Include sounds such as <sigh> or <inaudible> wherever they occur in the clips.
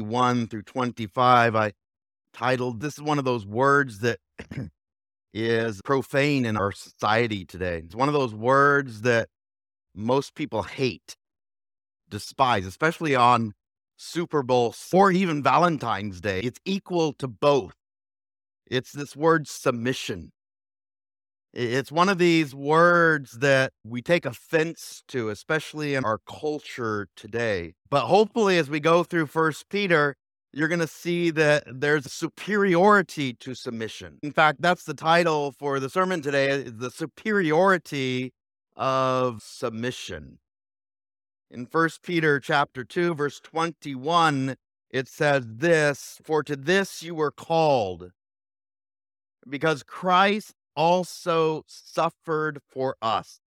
1 through 25, I titled This is one of those words that <clears throat> is profane in our society today. It's one of those words that most people hate, despise, especially on Super Bowl or even Valentine's Day. It's equal to both. It's this word submission. It's one of these words that we take offense to, especially in our culture today. But hopefully, as we go through First Peter, you're going to see that there's superiority to submission. In fact, that's the title for the sermon today eh, the superiority of submission. In First Peter chapter 2 verse 21, it says this, for to this you were called because Christ also suffered for us,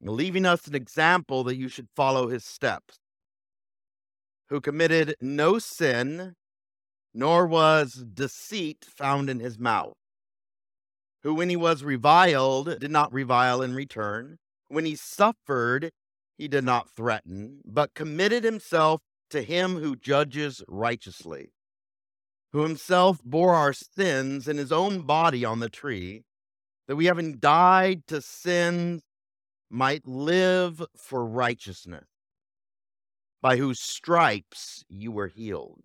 leaving us an example that you should follow his steps, who committed no sin, nor was deceit found in his mouth, who, when he was reviled, did not revile in return, when he suffered, he did not threaten, but committed himself to him who judges righteously who himself bore our sins in his own body on the tree, that we, having died to sins, might live for righteousness, by whose stripes you were healed.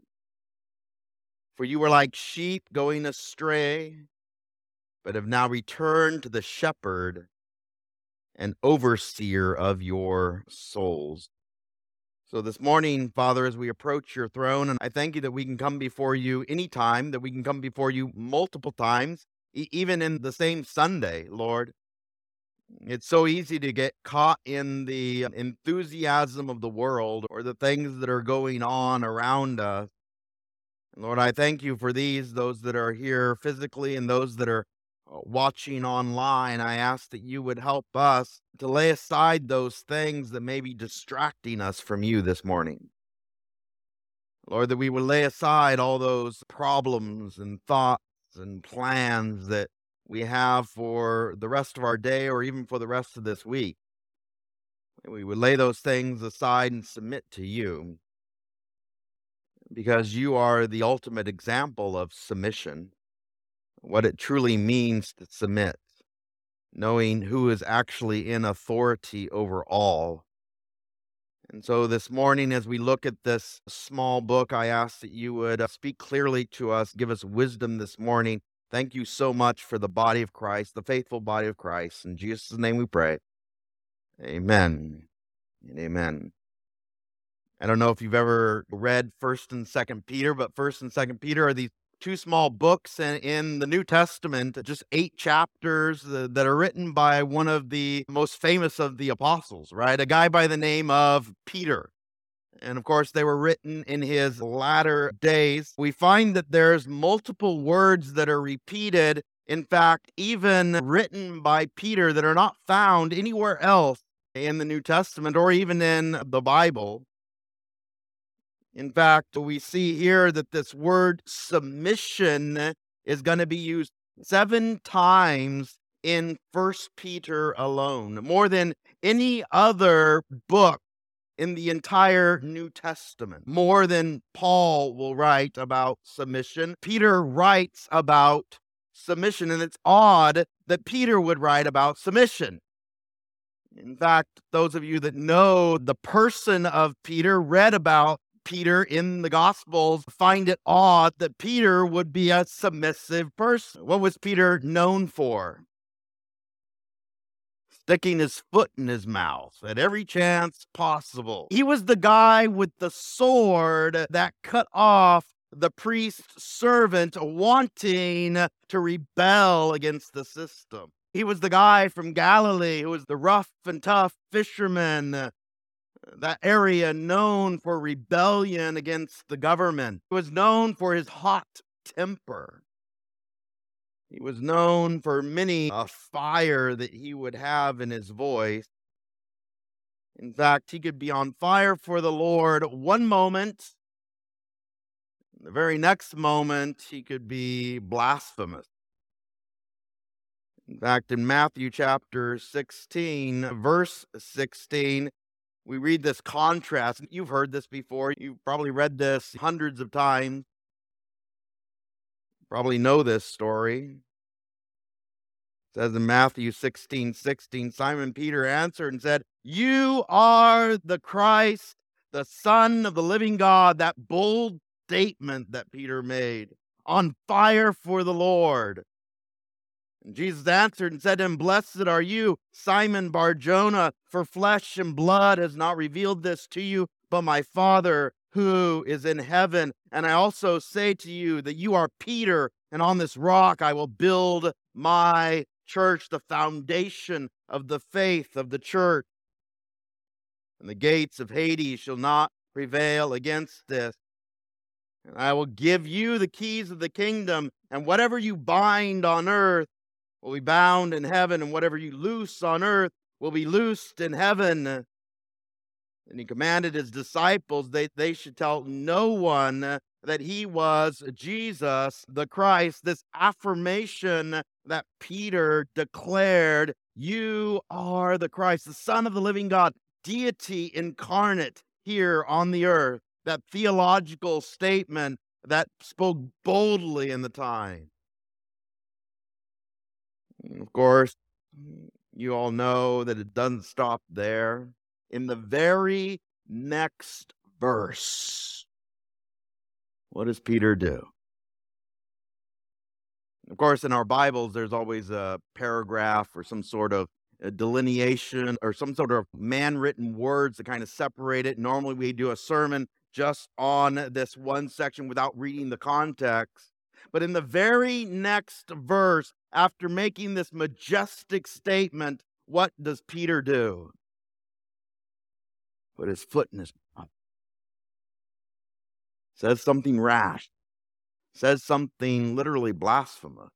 For you were like sheep going astray, but have now returned to the shepherd and overseer of your souls. So this morning, Father, as we approach your throne, and I thank you that we can come before you anytime, that we can come before you multiple times, e- even in the same Sunday, Lord. It's so easy to get caught in the enthusiasm of the world or the things that are going on around us. Lord, I thank you for these, those that are here physically and those that are uh, Uh, watching online, I ask that you would help us to lay aside those things that may be distracting us from you this morning. Lord, that we would lay aside all those problems and thoughts and plans that we have for the rest of our day or even for the rest of this week. We would lay those things aside and submit to you because you are the ultimate example of submission what it truly means to submit, knowing who is actually in authority over all. And so this morning, as we look at this small book, I ask that you would uh, speak clearly to us, give us wisdom this morning. Thank you so much for the body of Christ, the faithful body of Christ. In Jesus' name we pray. Amen and amen. I don't know if you've ever read First and Second Peter, but First and Second Peter are these two small books in, in the New Testament, just eight chapters that are written by one of the most famous of the apostles, right? A guy by the name of Peter. And of course, they were written in his latter days. We find that there's multiple words that are repeated. In fact, even written by Peter that are not found anywhere else in the New Testament or even in the Bible. In fact, we see here that this word submission is going to be used seven times in First Peter alone, more than any other book in the entire New Testament, more than Paul will write about submission. Peter writes about submission, and it's odd that Peter would write about submission. In fact, those of you that know the person of Peter read about Peter in the Gospels find it odd that Peter would be a submissive person. What was Peter known for? Sticking his foot in his mouth at every chance possible. He was the guy with the sword that cut off the priest's servant wanting to rebel against the system. He was the guy from Galilee who was the rough and tough fisherman that area known for rebellion against the government. He was known for his hot temper. He was known for many a fire that he would have in his voice. In fact, he could be on fire for the Lord one moment. The very next moment, he could be blasphemous. In fact, in Matthew chapter 16, verse 16, we read this contrast. You've heard this before. You've probably read this hundreds of times. Probably know this story. It says in Matthew 16 16, Simon Peter answered and said, You are the Christ, the Son of the living God. That bold statement that Peter made on fire for the Lord. Jesus answered and said to him, Blessed are you, Simon Barjona, for flesh and blood has not revealed this to you, but my Father who is in heaven. And I also say to you that you are Peter, and on this rock I will build my church, the foundation of the faith of the church. And the gates of Hades shall not prevail against this. And I will give you the keys of the kingdom, and whatever you bind on earth will be bound in heaven, and whatever you loose on earth will be loosed in heaven. And he commanded his disciples that they should tell no one that he was Jesus the Christ. This affirmation that Peter declared, You are the Christ, the Son of the living God, deity incarnate here on the earth. That theological statement that spoke boldly in the time. Mm, of course, mm, you all know that it doesn't stop there. In the very next verse, what does Peter do? Of course, in our Bibles, there's always a paragraph or some sort of uh, delineation or some sort of man written words to kind of separate it. Normally, we do a sermon just on this one section without reading the context. But in the very next verse, after making this majestic statement, what does Peter do? Put his foot in his mouth. Says something rash. Says something literally blasphemous.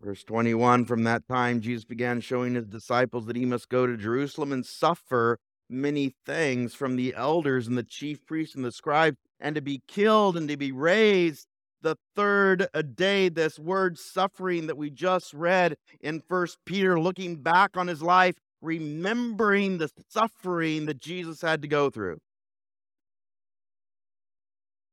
Verse 21 From that time, Jesus began showing his disciples that he must go to Jerusalem and suffer many things from the elders and the chief priests and the scribes, and to be killed and to be raised the third day. This word suffering that we just read in First Peter, looking back on his life, remembering the suffering that Jesus had to go through.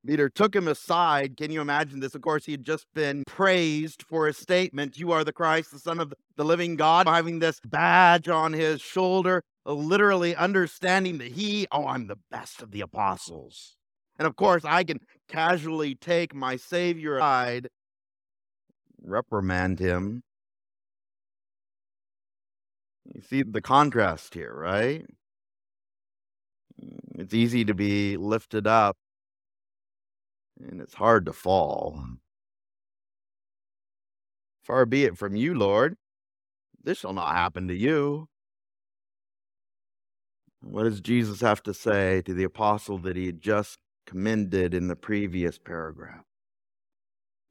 Peter took him aside. Can you imagine this? Of course, he had just been praised for his statement, You are the Christ, the Son of the living God, having this badge on his shoulder, literally understanding that he, oh, I'm the best of the apostles. And of course, I can casually take my Savior aside, reprimand him. You see the contrast here, right? It's easy to be lifted up and it's hard to fall. Far be it from you, Lord. This shall not happen to you. What does Jesus have to say to the apostle that he had just commended in the previous paragraph?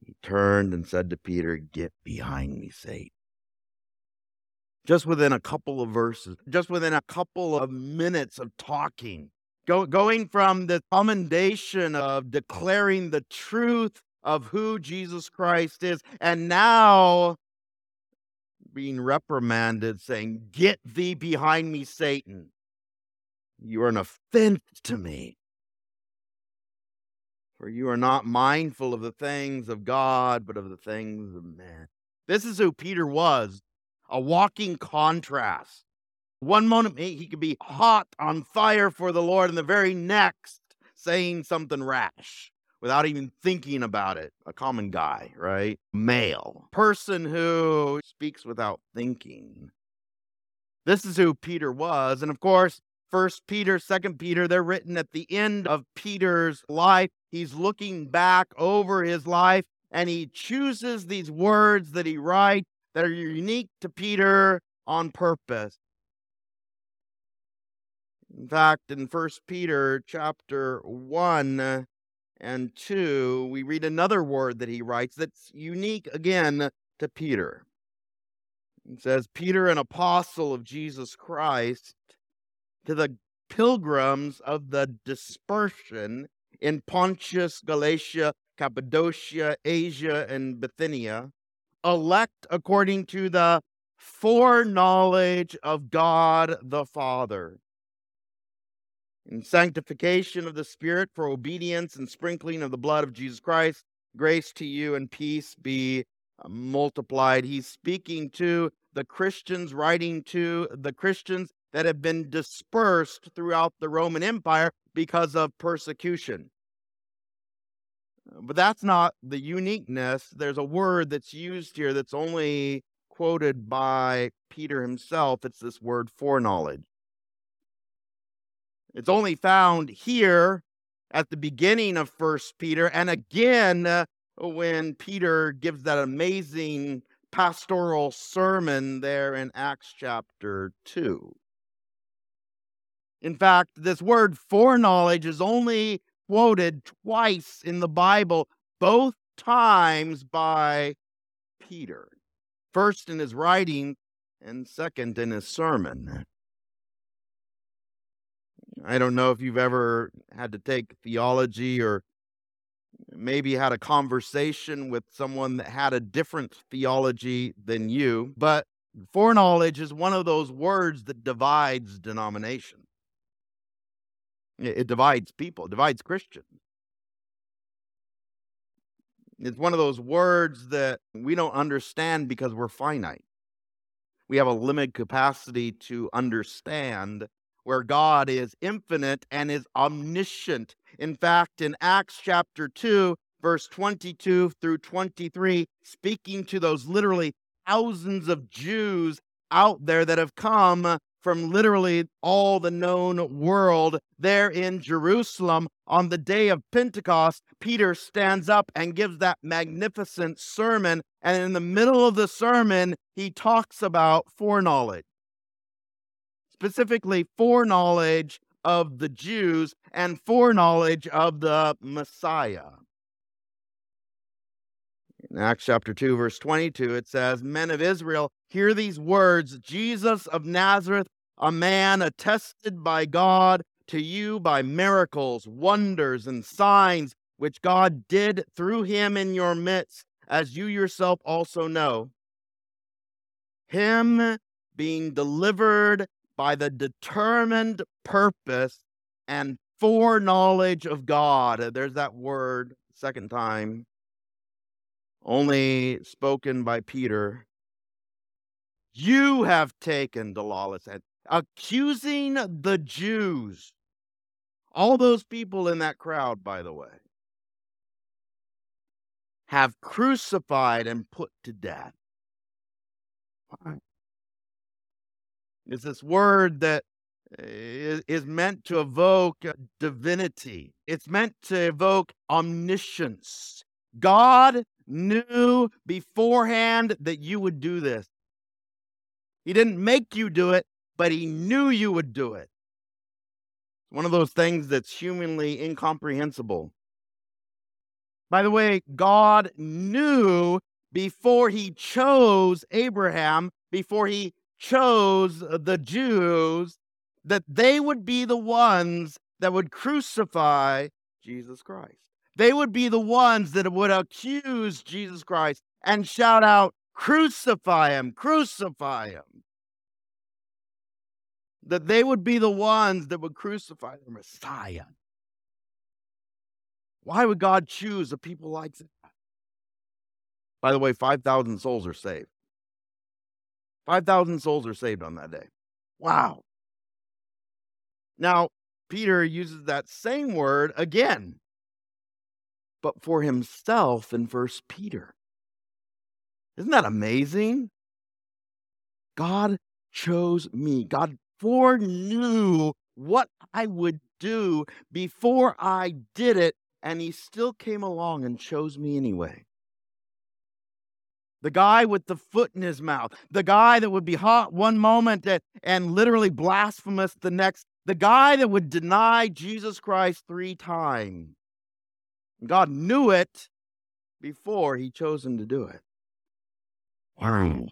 He turned and said to Peter, Get behind me, Satan. Just within a couple of verses, just within a couple of minutes of talking, Go, going from the commendation of declaring the truth of who Jesus Christ is, and now being reprimanded, saying, Get thee behind me, Satan. You are an offense to me. For you are not mindful of the things of God, but of the things of men. This is who Peter was a walking contrast. One moment he could be hot on fire for the Lord, and the very next saying something rash without even thinking about it. A common guy, right? Male. Person who speaks without thinking. This is who Peter was. And of course, First Peter, Second Peter, they're written at the end of Peter's life. He's looking back over his life and he chooses these words that he writes that are unique to Peter on purpose. In fact, in First Peter chapter 1 and 2, we read another word that he writes that's unique again to Peter. It says, Peter, an apostle of Jesus Christ, to the pilgrims of the dispersion in Pontus, Galatia, Cappadocia, Asia, and Bithynia, elect according to the foreknowledge of God the Father. In sanctification of the Spirit for obedience and sprinkling of the blood of Jesus Christ, grace to you and peace be uh, multiplied. He's speaking to the Christians, writing to the Christians that have been dispersed throughout the Roman Empire because of persecution. But that's not the uniqueness. There's a word that's used here that's only quoted by Peter himself. It's this word foreknowledge. It's only found here at the beginning of First Peter, and again uh, when Peter gives that amazing pastoral sermon there in Acts chapter 2. In fact, this word foreknowledge is only quoted twice in the Bible, both times by Peter. First in his writing, and second in his sermon. I don't know if you've ever had to take theology or maybe had a conversation with someone that had a different theology than you, but foreknowledge is one of those words that divides denomination. It divides people, it divides Christians. It's one of those words that we don't understand because we're finite. We have a limited capacity to understand where God is infinite and is omniscient. In fact, in Acts chapter 2, verse 22 through 23, speaking to those literally thousands of Jews out there that have come from literally all the known world there in Jerusalem on the day of Pentecost, Peter stands up and gives that magnificent sermon. And in the middle of the sermon, he talks about foreknowledge, specifically foreknowledge of the Jews and foreknowledge of the Messiah. In Acts chapter 2, verse 22, it says, Men of Israel, hear these words Jesus of Nazareth, a man attested by God to you by miracles, wonders, and signs which God did through him in your midst, as you yourself also know. Him being delivered by the determined purpose and foreknowledge of God. There's that word, second time only spoken by Peter. You have taken the lawless and accusing the Jews. All those people in that crowd, by the way, have crucified and put to death. It's this word that eh, is, meant to evoke uh, divinity. It's meant to evoke omniscience. God knew beforehand that you would do this. He didn't make you do it, but he knew you would do it. It's one of those things that's humanly incomprehensible. By the way, God knew before he chose Abraham, before he chose the Jews, that they would be the ones that would crucify Jesus Christ. They would be the ones that would accuse Jesus Christ and shout out, Crucify him, crucify him. That they would be the ones that would crucify the Messiah. Why would God choose a people like that? By the way, 5,000 souls are saved. 5,000 souls are saved on that day. Wow. Now, Peter uses that same word again but for himself in First Peter. Isn't that amazing? God chose me. God foreknew what I would do before I did it, and he still came along and chose me anyway. The guy with the foot in his mouth, the guy that would be hot one moment and, and literally blasphemous the next, the guy that would deny Jesus Christ three times God knew it before he chose him to do it. Wow.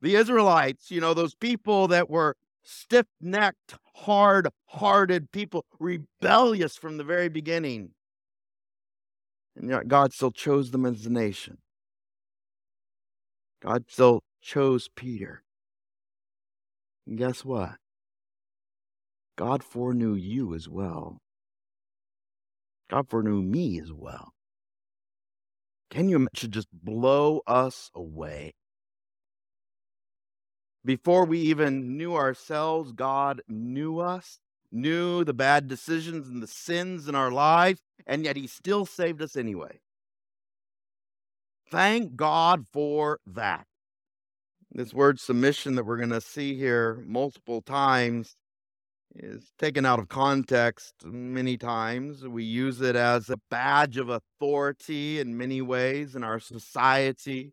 The Israelites, you know, those people that were stiff necked, hard hearted people, rebellious from the very beginning. And yet God still chose them as a nation. God still chose Peter. And guess what? God foreknew you as well. God foreknew me as well. Can you should just blow us away? Before we even knew ourselves, God knew us, knew the bad decisions and the sins in our lives, and yet He still saved us anyway. Thank God for that. This word submission that we're going to see here multiple times is taken out of context many times. We use it as a badge of authority in many ways in our society.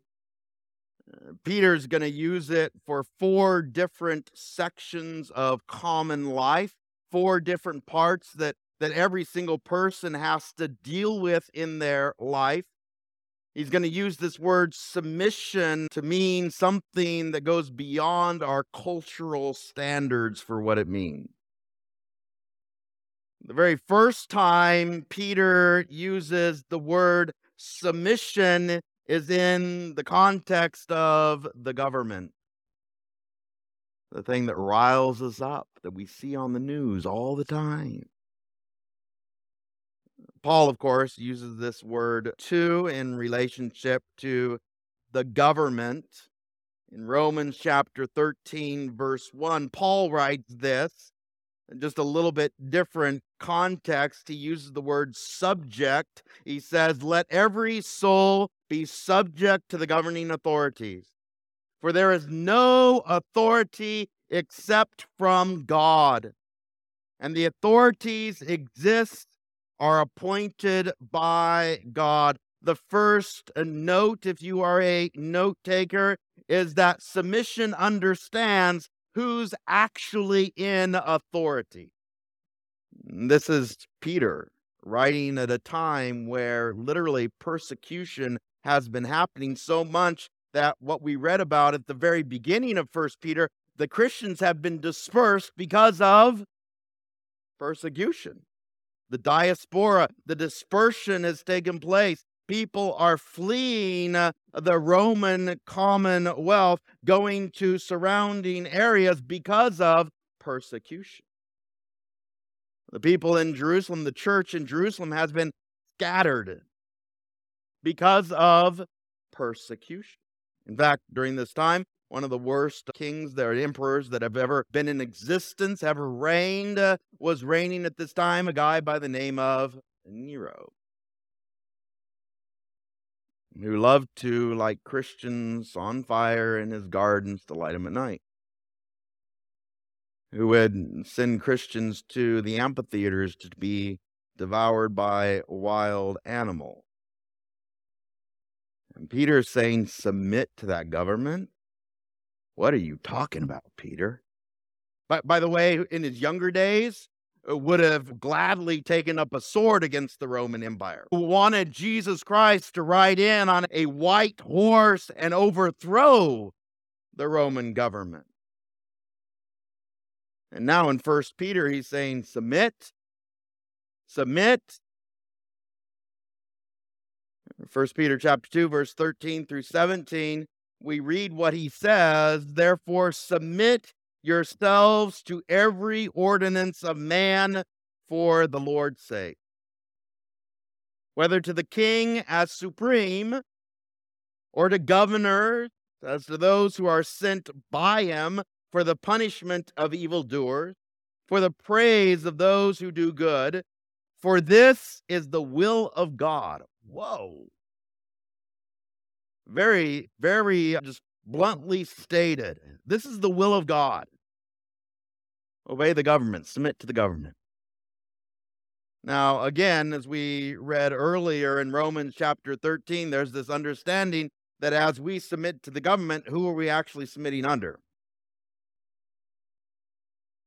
Uh, Peter's going to use it for four different sections of common life, four different parts that, that every single person has to deal with in their life. He's going to use this word submission to mean something that goes beyond our cultural standards for what it means. The very first time Peter uses the word submission is in the context of the government. The thing that riles us up that we see on the news all the time. Paul, of course, uses this word too in relationship to the government. In Romans chapter 13, verse 1, Paul writes this just a little bit different context. He uses the word subject. He says, Let every soul be subject to the governing authorities, for there is no authority except from God. And the authorities exist, are appointed by God. The first note, if you are a note taker, is that submission understands who's actually in authority. Mm, this is Peter writing at a time where literally persecution has been happening so much that what we read about at the very beginning of First Peter, the Christians have been dispersed because of persecution. The diaspora, the dispersion has taken place people are fleeing uh, the Roman commonwealth, going to surrounding areas because of persecution. The people in Jerusalem, the church in Jerusalem has been scattered because of persecution. In fact, during this time, one of the worst kings, there emperors that have ever been in existence, ever reigned, uh, was reigning at this time, a guy by the name of Nero who loved to light Christians on fire in his gardens to light them at night, who would send Christians to the amphitheaters to be devoured by wild animals. And Peter is saying, submit to that government. What are you talking about, Peter? But by the way, in his younger days, Uh, would have gladly taken up a sword against the Roman Empire, who wanted Jesus Christ to ride in on a white horse and overthrow the Roman government. And now in First Peter, he's saying, submit, submit. First Peter chapter 2, verse 13 through 17, we read what he says, therefore submit yourselves to every ordinance of man for the Lord's sake, whether to the king as supreme, or to governors as to those who are sent by him for the punishment of evildoers, for the praise of those who do good. For this is the will of God. Whoa. Very, very just bluntly stated. This is the will of God. Obey the government, submit to the government. Now, again, as we read earlier in Romans chapter 13, there's this understanding that as we submit to the government, who are we actually submitting under?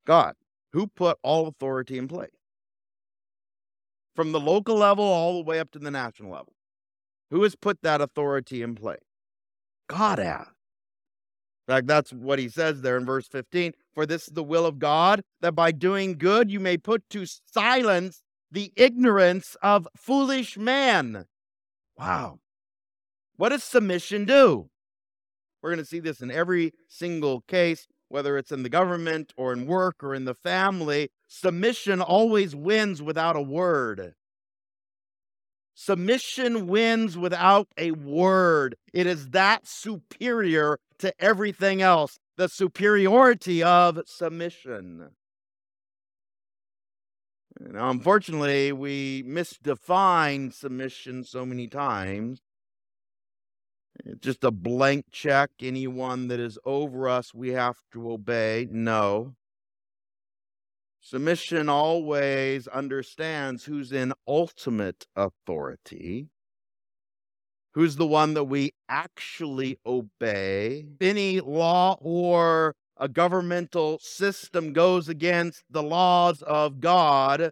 God, who put all authority in place. From the local level all the way up to the national level. Who has put that authority in place? God has. In fact, that's what he says there in verse 15. For this is the will of God, that by doing good you may put to silence the ignorance of foolish man. Wow. What does submission do? We're going to see this in every single case, whether it's in the government or in work or in the family. Submission always wins without a word. Submission wins without a word. It is that superior to everything else, the superiority of submission. Now, unfortunately, we misdefine submission so many times. It's just a blank check. Anyone that is over us, we have to obey. No. Submission always understands who's in ultimate authority, who's the one that we actually obey. Any law or a governmental system goes against the laws of God,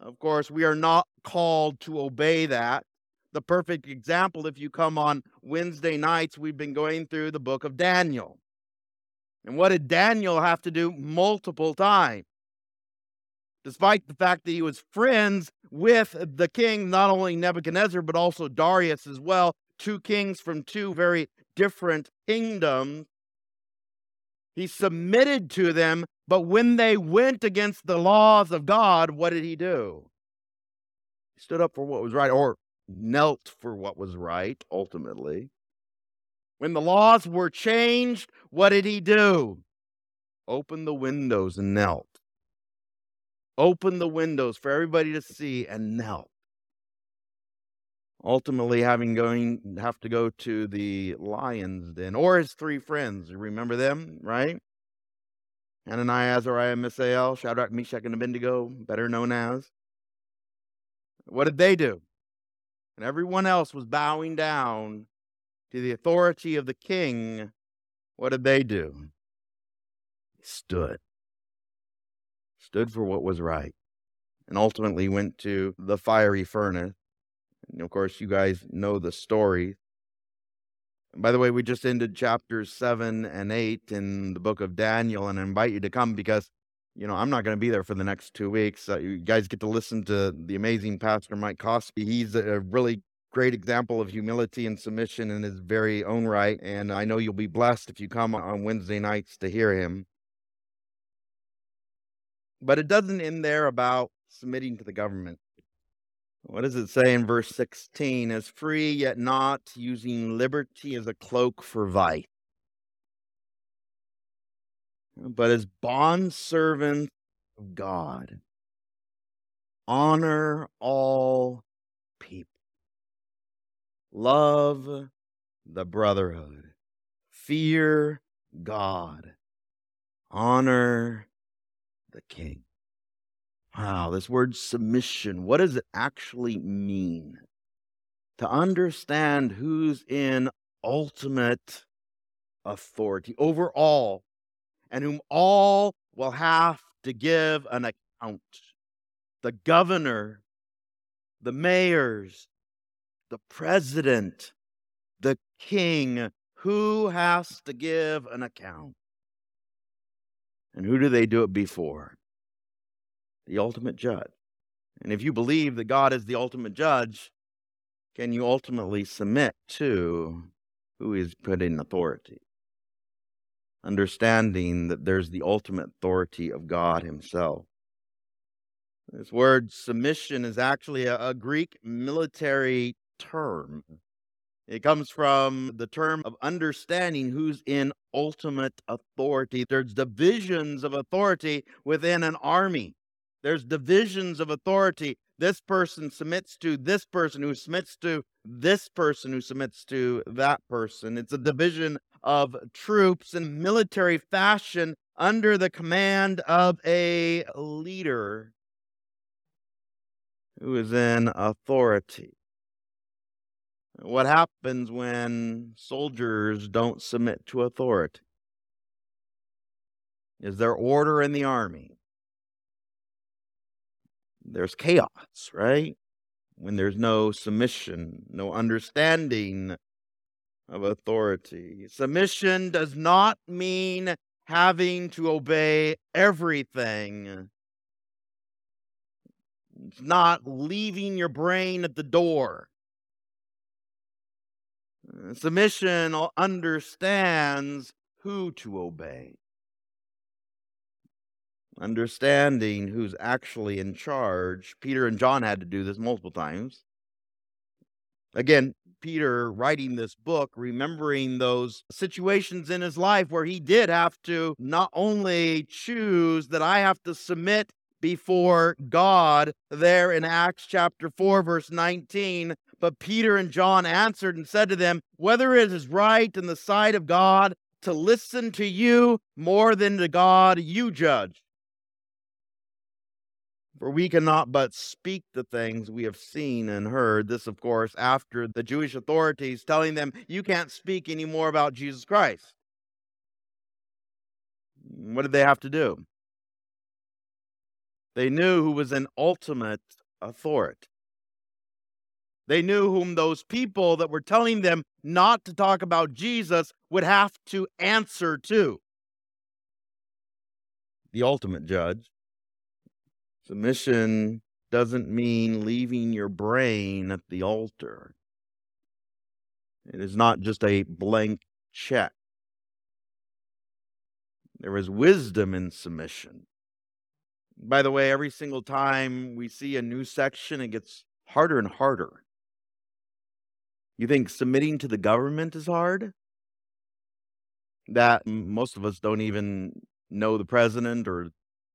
of course, we are not called to obey that. The perfect example, if you come on Wednesday nights, we've been going through the book of Daniel. And what did Daniel have to do multiple times? Despite the fact that he was friends with the king, not only Nebuchadnezzar, but also Darius as well, two kings from two very different kingdoms. He submitted to them, but when they went against the laws of God, what did he do? He stood up for what was right, or knelt for what was right, ultimately. When the laws were changed, what did he do? Open the windows and knelt. Open the windows for everybody to see and knelt ultimately having going have to go to the lion's den or his three friends. You remember them, right? Hananiah, Azariah, Mishael, Shadrach, Meshach, and Abednego, better known as. What did they do? And everyone else was bowing down to the authority of the king. What did they do? They stood. Stood for what was right. And ultimately went to the fiery furnace and of course, you guys know the story. And by the way, we just ended chapters seven and eight in the book of Daniel, and I invite you to come because, you know, I'm not going to be there for the next two weeks. Uh, you guys get to listen to the amazing Pastor Mike Cosby. He's a really great example of humility and submission in his very own right. And I know you'll be blessed if you come on Wednesday nights to hear him. But it doesn't end there about submitting to the government. What does it say in verse 16? As free yet not using liberty as a cloak for vice, but as bond servants of God. Honor all people. Love the brotherhood. Fear God. Honor the king. Wow, this word submission, what does it actually mean? To understand who's in ultimate authority over all and whom all will have to give an account. The governor, the mayors, the president, the king, who has to give an account? And who do they do it before? the ultimate judge. And if you believe that God is the ultimate judge, can you ultimately submit to who is put in authority? Understanding that there's the ultimate authority of God Himself. This word submission is actually a, a Greek military term. It comes from the term of understanding who's in ultimate authority. There's divisions of authority within an army. There's divisions of authority. This person submits to this person who submits to this person who submits to that person. It's a division of troops in military fashion under the command of a leader who is in authority. What happens when soldiers don't submit to authority? Is there order in the army? there's chaos, right? When there's no submission, no understanding of authority. Submission does not mean having to obey everything. It's not leaving your brain at the door. Uh, submission understands who to obey, understanding who's actually in charge. Peter and John had to do this multiple times. Again, Peter writing this book, remembering those situations in his life where he did have to not only choose that I have to submit before God there in Acts chapter 4, verse 19, but Peter and John answered and said to them, Whether it is right in the sight of God to listen to you more than to God, you judge. For we cannot but speak the things we have seen and heard. This, of course, after the Jewish authorities telling them, You can't speak anymore about Jesus Christ. What did they have to do? They knew who was an ultimate authority. They knew whom those people that were telling them not to talk about Jesus would have to answer to. The ultimate judge. Submission doesn't mean leaving your brain at the altar. It is not just a blank check. There is wisdom in submission. By the way, every single time we see a new section, it gets harder and harder. You think submitting to the government is hard? That most of us don't even know the president or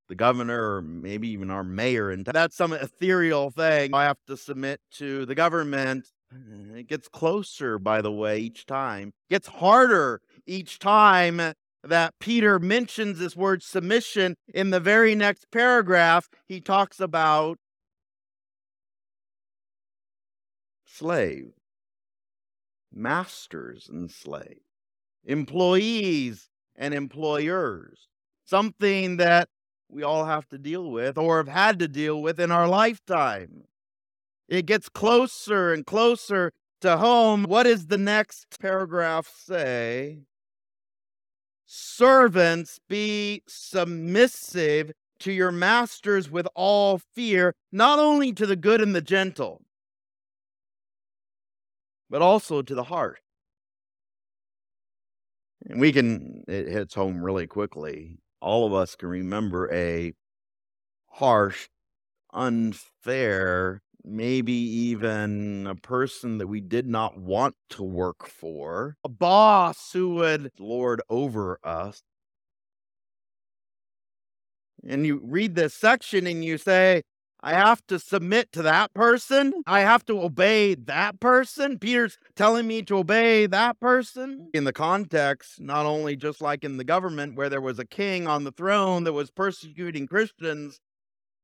the governor or maybe even our mayor. And that's some ethereal thing. I have to submit to the government. It gets closer, by the way, each time. It gets harder each time that Peter mentions this word submission in the very next paragraph. He talks about slave masters and slaves, employees and employers, something that we all have to deal with or have had to deal with in our lifetime. It gets closer and closer to home. What does the next paragraph say? Servants, be submissive to your masters with all fear, not only to the good and the gentle, but also to the heart. And we can, it hits home really quickly. All of us can remember a harsh, unfair, maybe even a person that we did not want to work for, a boss who would lord over us. And you read this section and you say, I have to submit to that person. Mm. I have to obey that person. Peter's telling me to obey that person. In the context, not only just like in the government where there was a king on the throne that was persecuting Christians,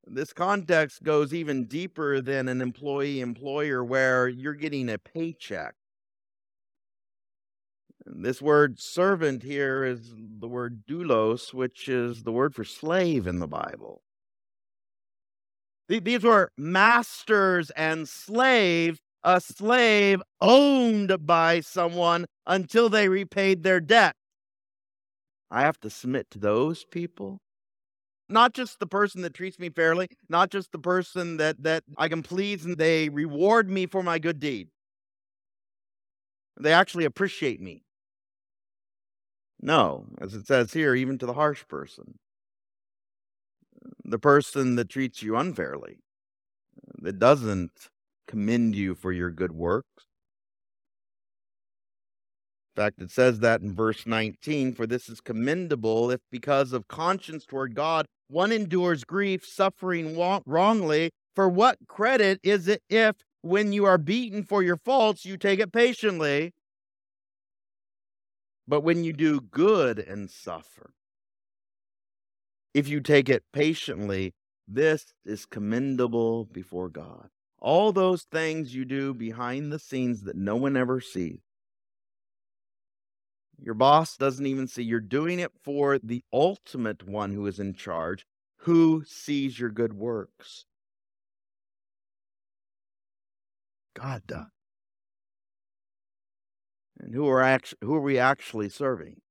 this context goes even deeper than an employee employer where you're getting a paycheck. This word servant here is the word doulos, which is the word for slave in the Bible. These were masters and slaves, a slave owned by someone until they repaid their debt. I have to submit to those people. Not just the person that treats me fairly, not just the person that, that I can please and they reward me for my good deed. They actually appreciate me. No, as it says here, even to the harsh person the person that treats you unfairly, that doesn't commend you for your good works. In fact, it says that in verse 19 For this is commendable if, because of conscience toward God, one endures grief, suffering wrongly. For what credit is it if, when you are beaten for your faults, you take it patiently? But when you do good and suffer, if you take it patiently, this is commendable before God. All those things you do behind the scenes that no one ever sees. Your boss doesn't even see. You're doing it for the ultimate one who is in charge, who sees your good works. God does. And who are, who are we actually serving?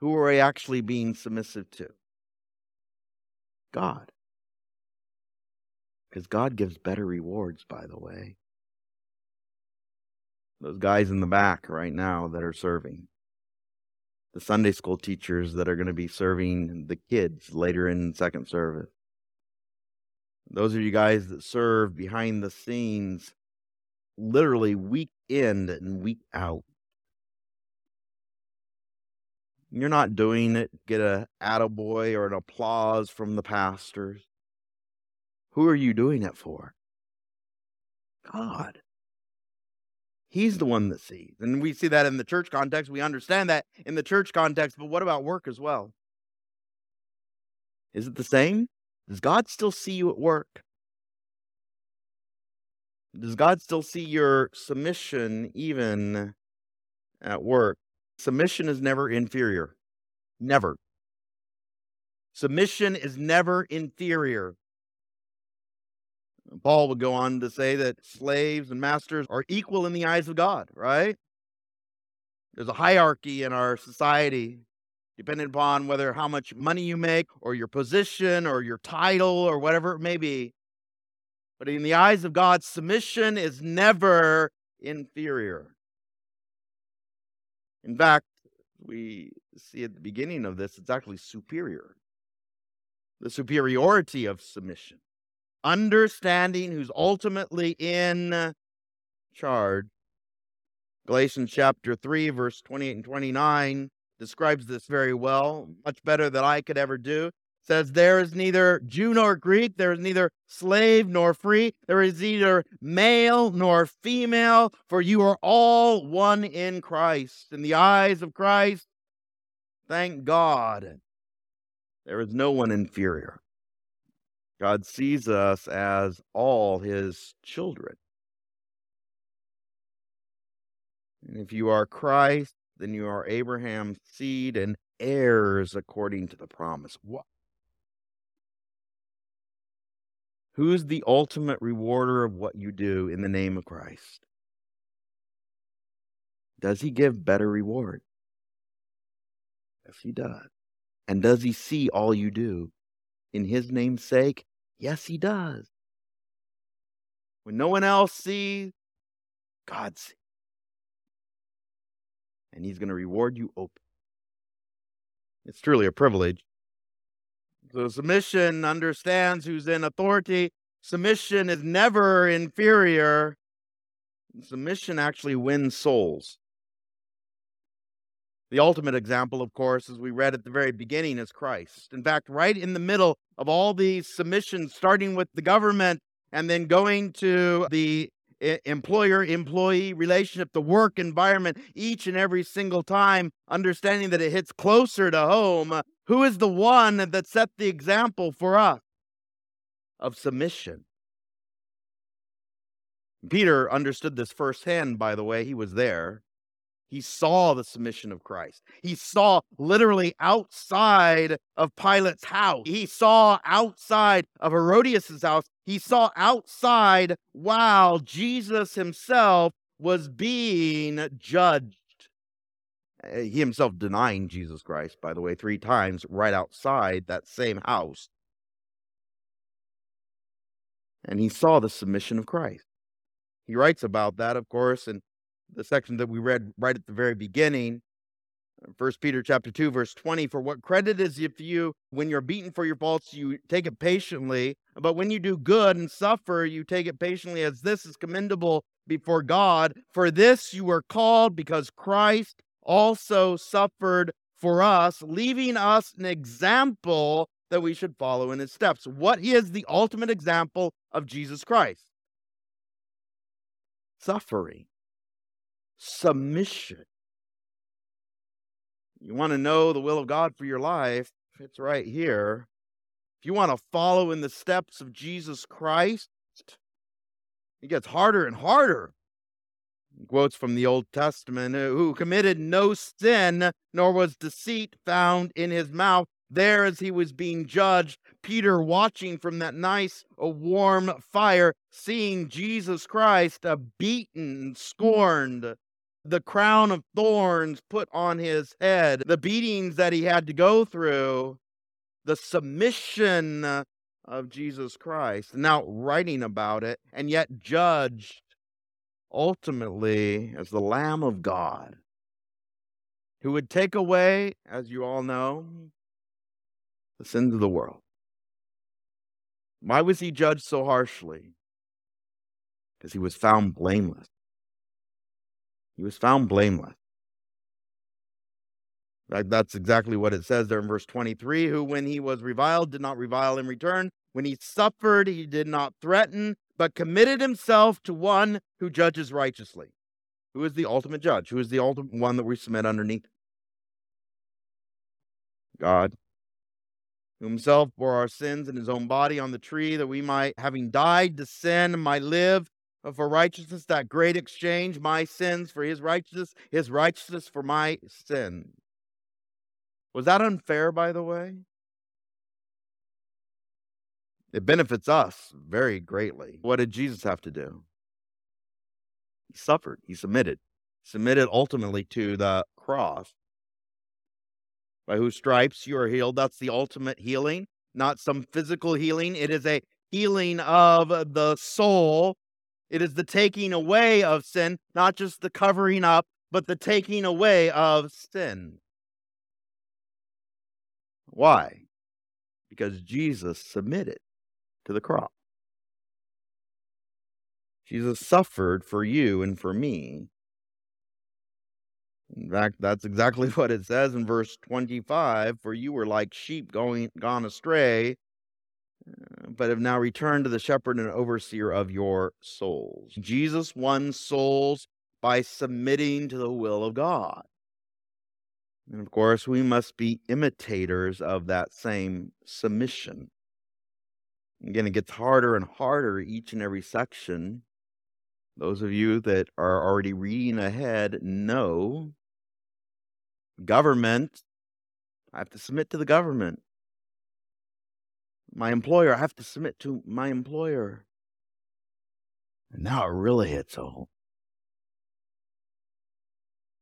Who are we actually being submissive to? God. Because God gives better rewards, by the way. Those guys in the back right now that are serving, the Sunday school teachers that are going to be serving the kids later in second service. Those of you guys that serve behind the scenes, literally week in and week out. You're not doing it, get a attaboy or an applause from the pastors. Who are you doing it for? God. He's the one that sees. And we see that in the church context. We understand that in the church context, but what about work as well? Is it the same? Does God still see you at work? Does God still see your submission even at work? Submission is never inferior. Never. Submission is never inferior. Paul would go on to say that slaves and masters are equal in the eyes of God, right? There's a hierarchy in our society, depending upon whether how much money you make, or your position, or your title, or whatever it may be. But in the eyes of God, submission is never inferior. In fact, we see at the beginning of this, it's actually superior. The superiority of submission understanding who's ultimately in charge. Galatians chapter 3, verse 28 and 29 describes this very well, much better than I could ever do. says, There is neither Jew nor Greek, there is neither slave nor free, there is neither male nor female, for you are all one in Christ. In the eyes of Christ, thank God, there is no one inferior. God sees us as all his children. And if you are Christ, then you are Abraham's seed and heirs according to the promise. What? Who's the ultimate rewarder of what you do in the name of Christ? Does he give better reward? Yes, he does. And does he see all you do in his name's sake? Yes, he does. When no one else sees, God sees. And he's going to reward you open. It's truly a privilege. So submission understands who's in authority. Submission is never inferior. Submission actually wins souls. The ultimate example, of course, as we read at the very beginning, is Christ. In fact, right in the middle of all these submissions, starting with the government and then going to the eh, employer employee relationship, the work environment, each and every single time, understanding that it hits closer to home. Who is the one that set the example for us of submission? Peter understood this firsthand, by the way. He was there. He saw the submission of Christ. He saw literally outside of Pilate's house. He saw outside of Herodias's house. He saw outside while Jesus himself was being judged. Eh, he himself denying Jesus Christ, by the way, three times right outside that same house. And he saw the submission of Christ. He writes about that, of course, in the section that we read right at the very beginning. Uh, First Peter chapter 2 verse 20 for what credit is if you when you're beaten for your faults you take it patiently but when you do good and suffer you take it patiently as this is commendable before God. For this you were called because Christ also suffered for us leaving us an example that we should follow in his steps. What is the ultimate example of Jesus Christ? Suffering submission. You want to know the will of God for your life? It's right here. If you want to follow in the steps of Jesus Christ, it gets harder and harder. Quotes from the Old Testament who committed no sin, nor was deceit found in his mouth. There, as he was being judged, Peter watching from that nice, warm fire, seeing Jesus Christ uh, beaten, scorned, the crown of thorns put on his head, the beatings that he had to go through, the submission of Jesus Christ, now writing about it, and yet judged ultimately as the Lamb of God, who would take away, as you all know, the sins of the world. Why was he judged so harshly? Because he was found blameless. He was found blameless. That's exactly what it says there in verse 23 who, when he was reviled, did not revile in return. When he suffered, he did not threaten, but committed himself to one who judges righteously. Who is the ultimate judge? Who is the ultimate one that we submit underneath? God, who himself bore our sins in his own body on the tree, that we might, having died to sin, might live for righteousness, that great exchange, my sins for his righteousness, his righteousness for my sin. Was that unfair, by the way? It benefits us very greatly. What did Jesus have to do? He suffered, he submitted, submitted ultimately to the cross. By whose stripes you are healed. That's the ultimate healing, not some physical healing. It is a healing of the soul. It is the taking away of sin, not just the covering up, but the taking away of sin. Why? Because Jesus submitted to the cross. Jesus suffered for you and for me. In fact, that's exactly <laughs> what it says in verse 25 For you were like sheep going gone astray, but have now returned to the shepherd and overseer of your souls. Jesus won souls by submitting to the will of God. And of course, we must be imitators of that same submission. Again, it gets harder and harder each and every section. Those of you that are already reading ahead know government, I have to submit to the government. My employer, I have to submit to my employer. And now it really hits home.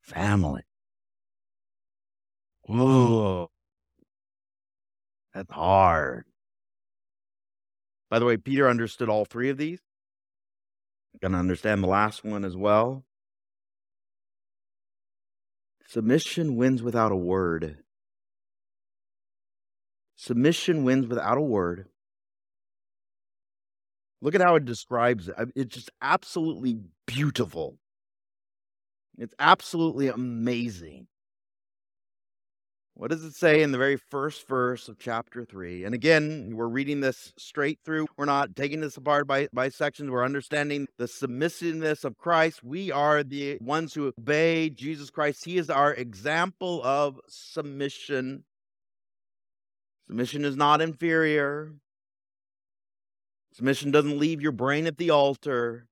Family. Whoa. That's hard. By the way, Peter understood all three of these. To understand the last one as well. Submission wins without a word. Submission wins without a word. Look at how it describes it. It's just absolutely beautiful. It's absolutely amazing. What does it say in the very first verse of chapter 3? And again, we're reading this straight through. We're not taking this apart by, by sections. We're understanding the submissiveness of Christ. We are the ones who obey Jesus Christ. He is our example of submission. Submission is not inferior. Submission doesn't leave your brain at the altar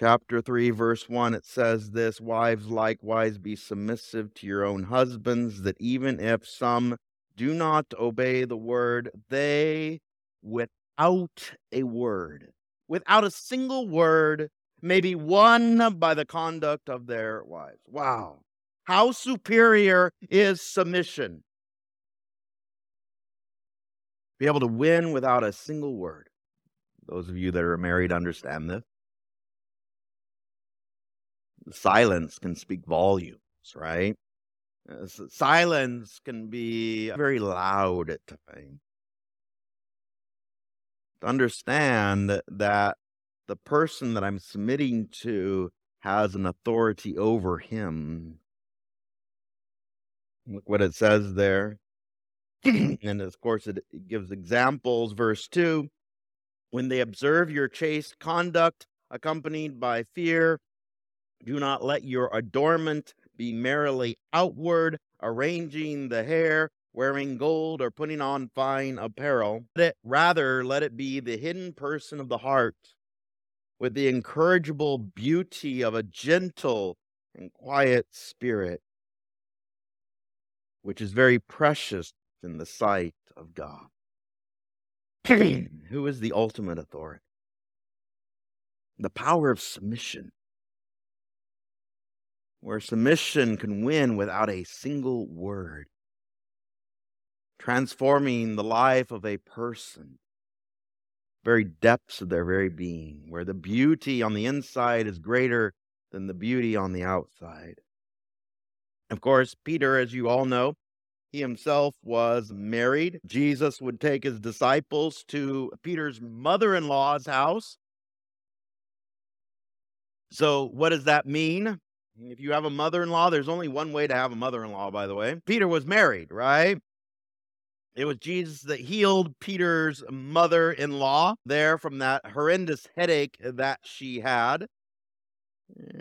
chapter 3, verse 1, it says this Wives, likewise, be submissive to your own husbands, that even if some do not obey the word, they, without a word, without a single word, may be won by the conduct of their wives. Wow. How superior is submission? Be able to win without a single word. Those of you that are married understand this silence can speak volumes, right? Silence can be very loud at times. Understand that the person that I'm submitting to has an authority over him. Look what it says there. <clears throat> and of course, it gives examples. Verse 2 When they observe your chaste conduct accompanied by fear, do not let your adornment be merely outward, arranging the hair, wearing gold, or putting on fine apparel. Rather, let it be the hidden person of the heart, with the incorrigible beauty of a gentle and quiet spirit, which is very precious in the sight of God. <clears throat> <clears throat> Who is the ultimate authority? The power of submission where submission can win without a single word, transforming the life of a person, very depths of their very being, where the beauty on the inside is greater than the beauty on the outside. Of course, Peter, as you all know, he himself was married. Jesus would take his disciples to Peter's mother in law's house. So, what does that mean? If you have a mother in law, there's only one way to have a mother in law, by the way. Peter was married, right? It was Jesus that healed Peter's mother in law there from that horrendous headache that she had.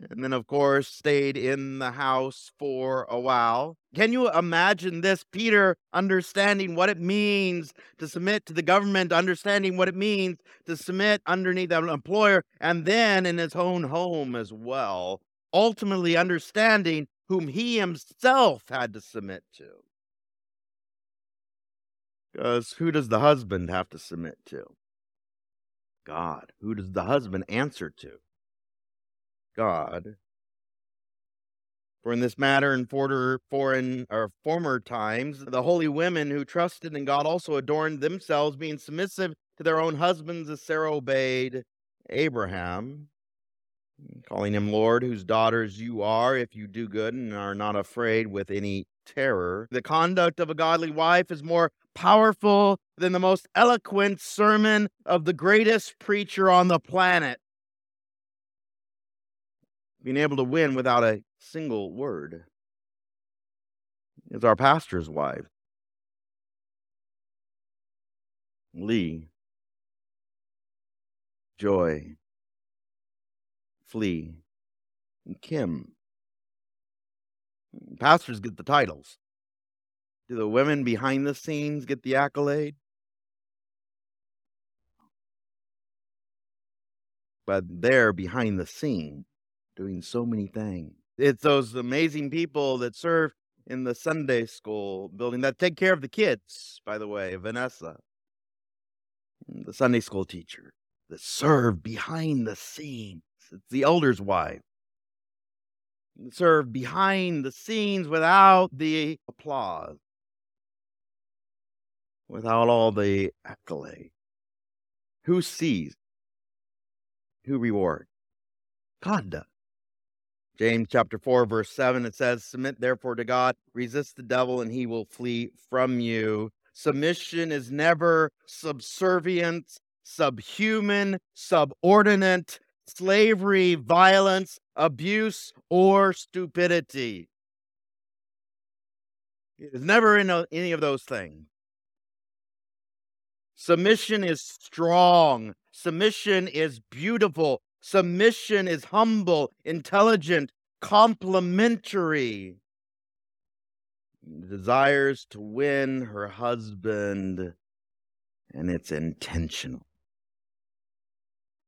And then, of course, stayed in the house for a while. Can you imagine this? Peter understanding what it means to submit to the government, understanding what it means to submit underneath an employer, and then in his own home as well, ultimately understanding whom he himself had to submit to. Because who does the husband have to submit to? God. Who does the husband answer to? God. For in this matter, in former, foreign or former times, the holy women who trusted in God also adorned themselves, being submissive to their own husbands, as Sarah obeyed Abraham, calling him Lord, whose daughters you are, if you do good and are not afraid with any terror. The conduct of a godly wife is more powerful than the most eloquent sermon of the greatest preacher on the planet being able to win without a single word is our pastor's wife, Lee, Joy, Flea, and Kim. Pastors get the titles. Do the women behind the scenes get the accolade? But they're behind the scene doing so many things. It's those amazing people that serve in the Sunday school building that take care of the kids, by the way, Vanessa, mm, the Sunday school teacher that serve behind the scenes. It's the elder's wife. Serve behind the scenes without the applause, without all the accolade. Who sees? Who rewards? God does. James chapter 4, verse 7, it says, Submit therefore to God, resist the devil, and he will flee from you. Submission is never subservient, subhuman, subordinate, slavery, violence, abuse, or stupidity. It is never in any of those things. Submission is strong. Submission is beautiful. Submission is humble, intelligent, complementary. Desires to win her husband, and it's intentional.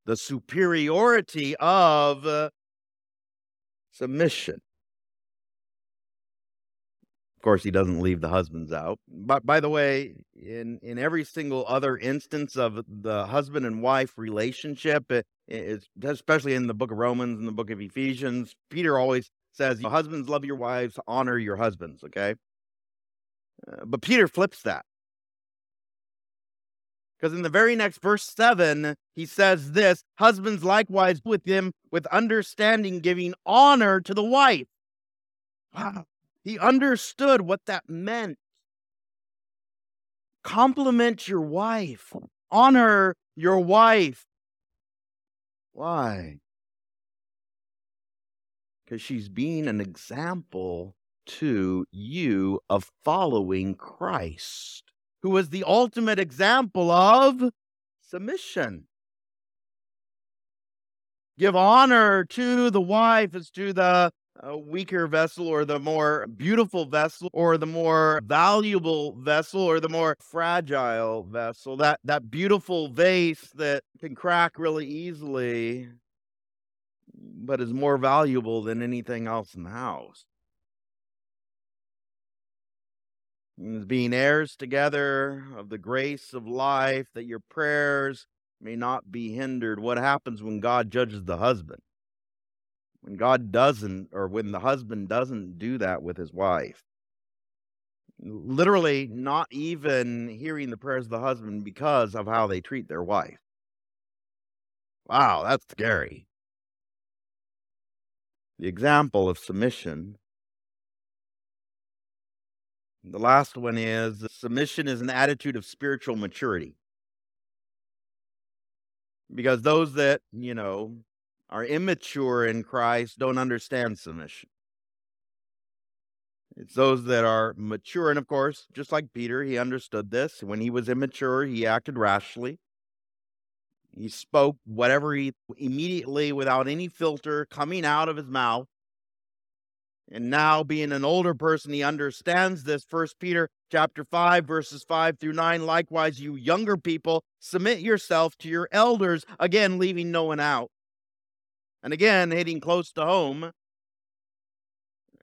The superiority of uh, submission. Of course, he doesn't leave the husbands out. But by the way, in in every single other instance of the husband and wife relationship, it, especially in the book of Romans and the book of Ephesians, Peter always says, "Husbands, love your wives, honor your husbands." Okay, uh, but Peter flips that because in the very next verse 7 he says this husbands likewise with them with understanding giving honor to the wife wow he understood what that meant. Compliment your wife, honor your wife. Why? Because she's being an example to you of following Christ, who was the ultimate example of submission. Give honor to the wife as to the a weaker vessel or the more beautiful vessel or the more valuable vessel or the more fragile vessel that that beautiful vase that can crack really easily but is more valuable than anything else in the house. As being heirs together of the grace of life that your prayers may not be hindered. What happens when god judges the husband when God doesn't, or when the husband doesn't do that with his wife. Literally, not even hearing the prayers of the husband because of how they treat their wife. Wow, that's scary. The example of submission. The last one is submission is an attitude of spiritual maturity. Because those that, you know, are immature in Christ don't understand submission. It's those that are mature. And of course, just like Peter, he understood this. When he was immature, he acted rashly. He spoke whatever he immediately, without any filter coming out of his mouth. And now, being an older person, he understands this. First Peter chapter 5, verses 5 through 9. Likewise, you younger people, submit yourself to your elders, again, leaving no one out. And again, hitting close to home.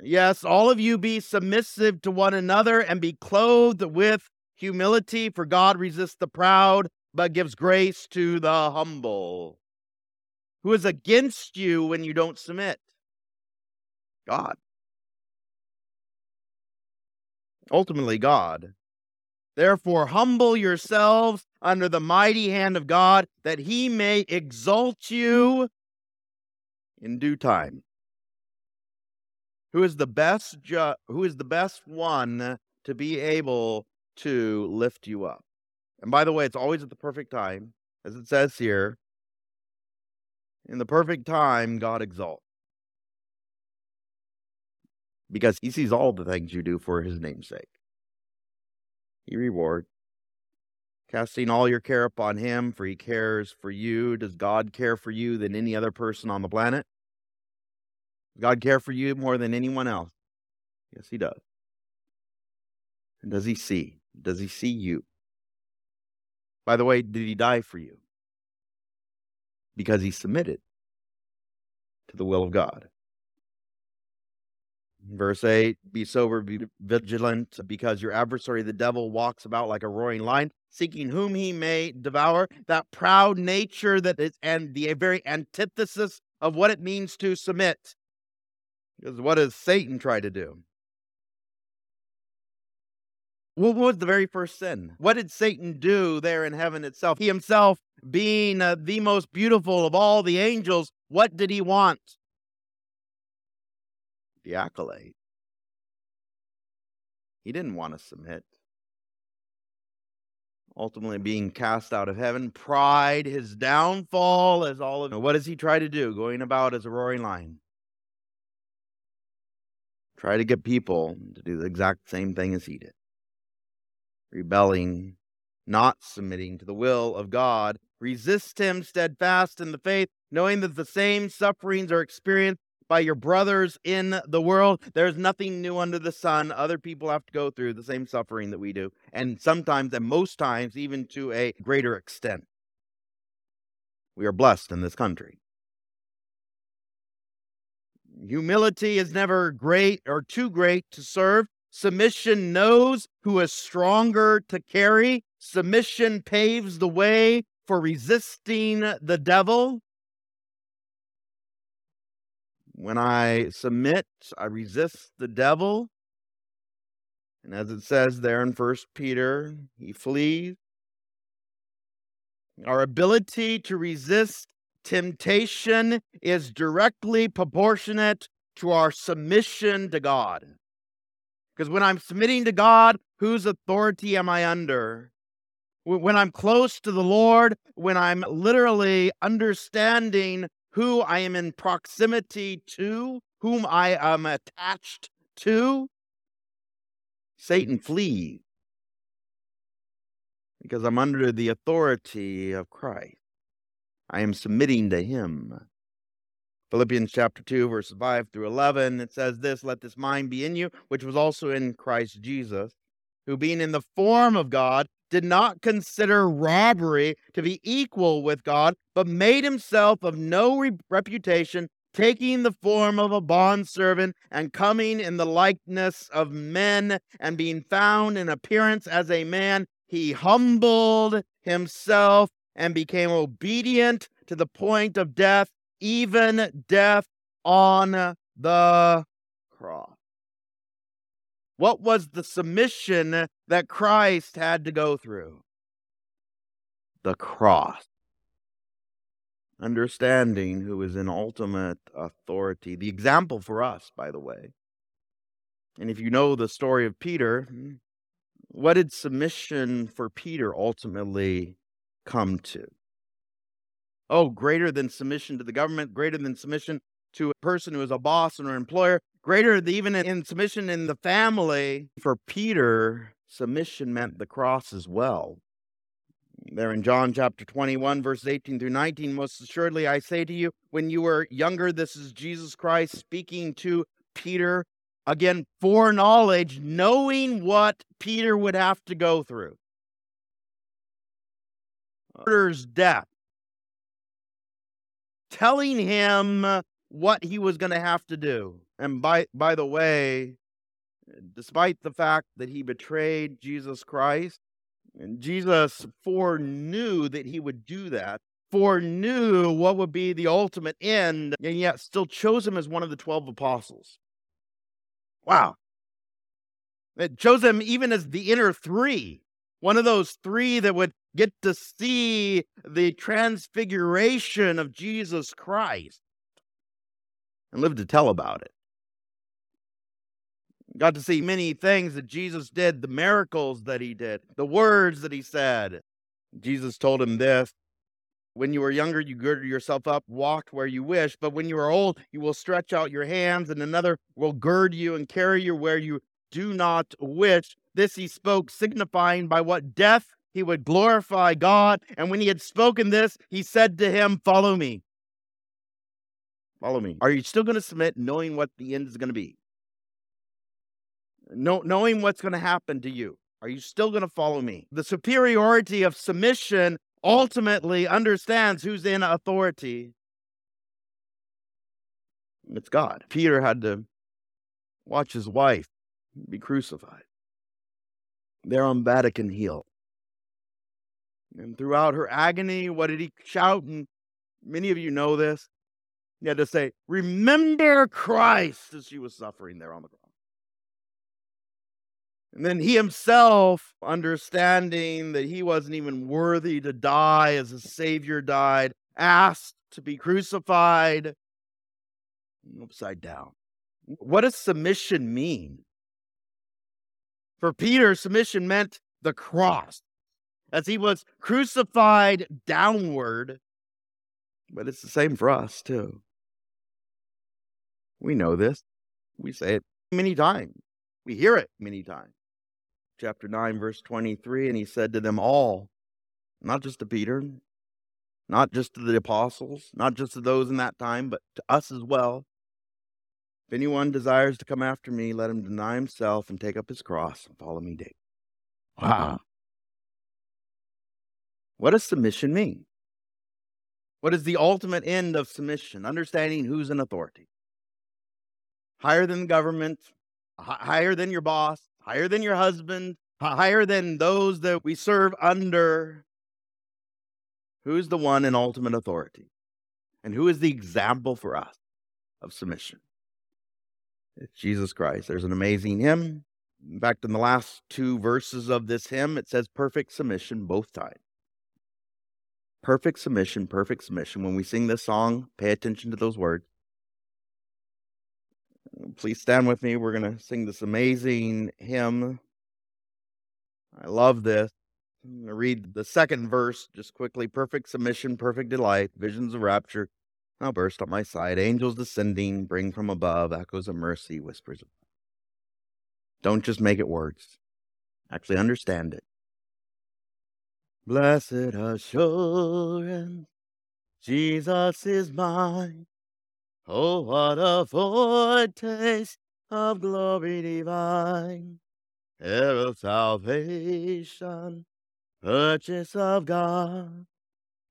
Yes, all of you be submissive to one another and be clothed with humility, for God resists the proud, but gives grace to the humble. Who is against you when you don't submit? God. Ultimately, God. Therefore, humble yourselves under the mighty hand of God, that he may exalt you in due time. Who is the best ju- who is the best one to be able to lift you up? And by the way, it's always at the perfect time, as it says here. In the perfect time, God exalts. Because he sees all the things you do for his name's sake. He rewards. Casting all your care upon him, for he cares for you. Does God care for you than any other person on the planet? God care for you more than anyone else? Yes, he does. And does he see? Does he see you? By the way, did he die for you? Because he submitted to the will of God. Verse 8 Be sober, be vigilant, because your adversary, the devil, walks about like a roaring lion, seeking whom he may devour. That proud nature that is and the very antithesis of what it means to submit. Because what does Satan try to do? What was the very first sin? What did Satan do there in heaven itself? He himself, being uh, the most beautiful of all the angels, what did he want? The accolade. He didn't want to submit. Ultimately, being cast out of heaven, pride, his downfall, as all of what does he try to do? Going about as a roaring lion. Try to get people to do the exact same thing as he did rebelling, not submitting to the will of God. Resist him steadfast in the faith, knowing that the same sufferings are experienced by your brothers in the world. There's nothing new under the sun. Other people have to go through the same suffering that we do, and sometimes, and most times, even to a greater extent. We are blessed in this country. Humility is never great or too great to serve. Submission knows who is stronger to carry. Submission paves the way for resisting the devil. When I submit, I resist the devil. And as it says there in First Peter, he flees. Our ability to resist temptation is directly proportionate to our submission to God. Because when I'm submitting to God, whose authority am I under? When I'm close to the Lord, when I'm literally understanding who I am in proximity to, whom I am attached to, Satan flees because I'm under the authority of Christ. I am submitting to him. Philippians chapter 2, verses 5 through 11, it says this Let this mind be in you, which was also in Christ Jesus, who being in the form of God, did not consider robbery to be equal with God, but made himself of no re- reputation, taking the form of a bondservant and coming in the likeness of men, and being found in appearance as a man, he humbled himself and became obedient to the point of death, even death on the cross. What was the submission that Christ had to go through? The cross. understanding who is in ultimate authority. The example for us, by the way. And if you know the story of Peter, what did submission for Peter ultimately come to? Oh, greater than submission to the government, greater than submission to a person who is a boss or an employer, greater than even in submission in the family. For Peter, submission meant the cross as well. There in John chapter 21, verses 18 through 19, most assuredly I say to you, when you were younger, this is Jesus Christ speaking to Peter. Again, foreknowledge, knowing what Peter would have to go through. Peter's death. Telling him what he was going to have to do. And by by the way, despite the fact that he betrayed Jesus Christ, and Jesus foreknew that he would do that, foreknew what would be the ultimate end, and yet still chose him as one of the 12 apostles. Wow. It chose him even as the inner three, one of those three that would get to see the transfiguration of Jesus Christ and live to tell about it. Got to see many things that Jesus did, the miracles that he did, the words that he said. Jesus told him this When you were younger, you girded yourself up, walked where you wish, but when you are old, you will stretch out your hands, and another will gird you and carry you where you do not wish. This he spoke, signifying by what death he would glorify God. And when he had spoken this, he said to him, Follow me. Follow me. Are you still going to submit knowing what the end is going to be? Know, knowing what's going to happen to you? Are you still going to follow me? The superiority of submission ultimately understands who's in authority. It's God. Peter had to watch his wife be crucified there on Vatican Hill. And throughout her agony, what did he shout? And many of you know this. He had to say, Remember Christ as she was suffering there on the cross. And then he himself, understanding that he wasn't even worthy to die as a Savior died, asked to be crucified upside down. What does submission mean? For Peter, submission meant the cross, as he was crucified downward. But it's the same for us, too. We know this. We say it many times. We hear it many times. Chapter 9, verse 23 And he said to them all, not just to Peter, not just to the apostles, not just to those in that time, but to us as well. If anyone desires to come after me, let him deny himself and take up his cross and follow me daily. Wow. What does submission mean? What is the ultimate end of submission? Understanding who's in authority. Higher than the government, higher than your boss, higher than your husband, higher than those that we serve under. Who's the one in ultimate authority? And who is the example for us of submission? It's Jesus Christ. There's an amazing hymn. In fact, in the last two verses of this hymn, it says perfect submission both times. Perfect submission, perfect submission. When we sing this song, pay attention to those words. Please stand with me. We're going to sing this amazing hymn. I love this. I'm going to read the second verse just quickly. Perfect submission, perfect delight, visions of rapture, now burst on my side. Angels descending, bring from above echoes of mercy, whispers of. Don't just make it words. Actually understand it. Blessed assurance, Jesus is mine. Oh, what a foretaste of glory divine, heir of salvation, purchase of God,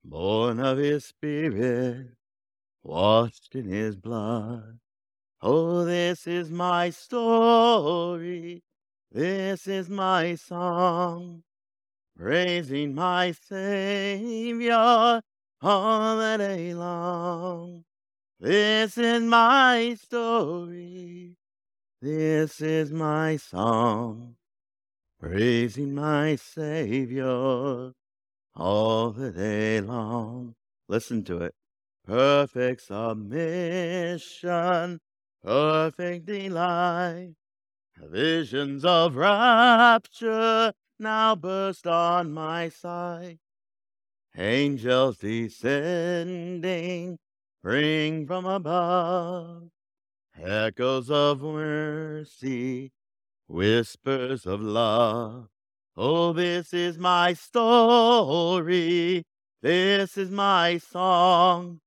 born of His Spirit, washed in his blood. Oh, this is my story. This is my song, praising my Savior all the day long. This is my story. This is my song, praising my Savior all the day long. Listen to it. perfect submission, perfect delight. Visions of rapture now burst on my sight. Angels descending, bring from above echoes of mercy, whispers of love. Oh, this is my story, this is my song,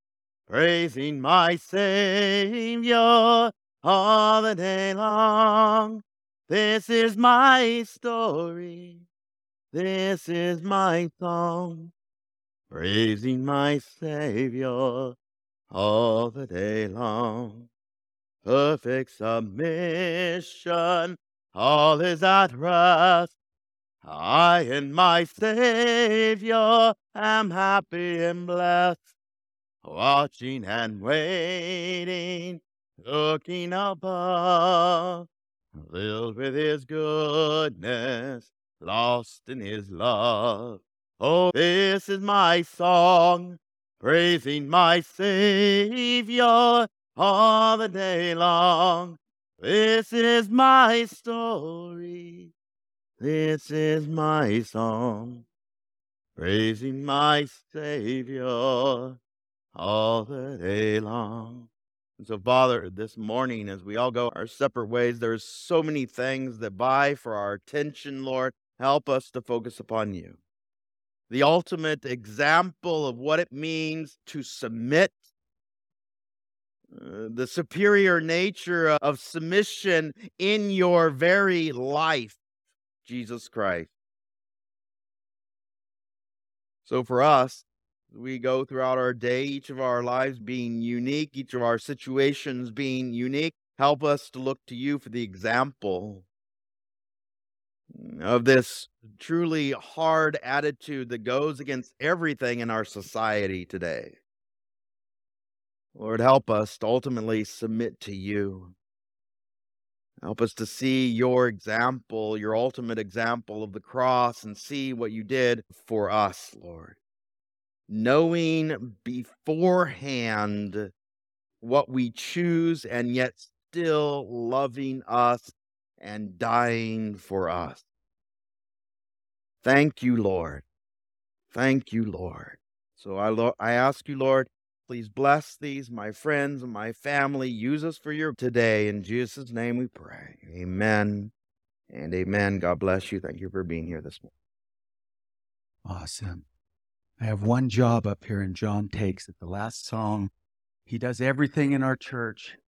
praising my Savior all the day long. This is my story, this is my song, praising my Savior all the day long. Perfect submission, all is at rest. I and my Savior am happy and blessed, watching and waiting, looking above, filled with His goodness, lost in His love. Oh, this is my song, praising my Savior all the day long. This is my story. This is my song, praising my Savior all the day long. And so, Father, this morning, as we all go our separate ways, there's so many things that vie for our attention, Lord. Help us to focus upon you. The ultimate example of what it means to submit uh, the superior nature of submission in your very life. Jesus Christ. So for us, we go throughout our day, each of our lives being unique, each of our situations being unique. Help us to look to you for the example of this truly hard attitude that goes against everything in our society today. Lord, help us to ultimately submit to you. Help us to see your example, your ultimate example of the cross, and see what you did for us, Lord. Knowing beforehand what we choose, and yet still loving us and dying for us. Thank you, Lord. Thank you, Lord. So I, lo- I ask you, Lord, Please bless these, my friends and my family. Use us for your today. In Jesus' name we pray. Amen and amen. God bless you. Thank you for being here this morning. Awesome. I have one job up here, and John takes it. The last song, he does everything in our church.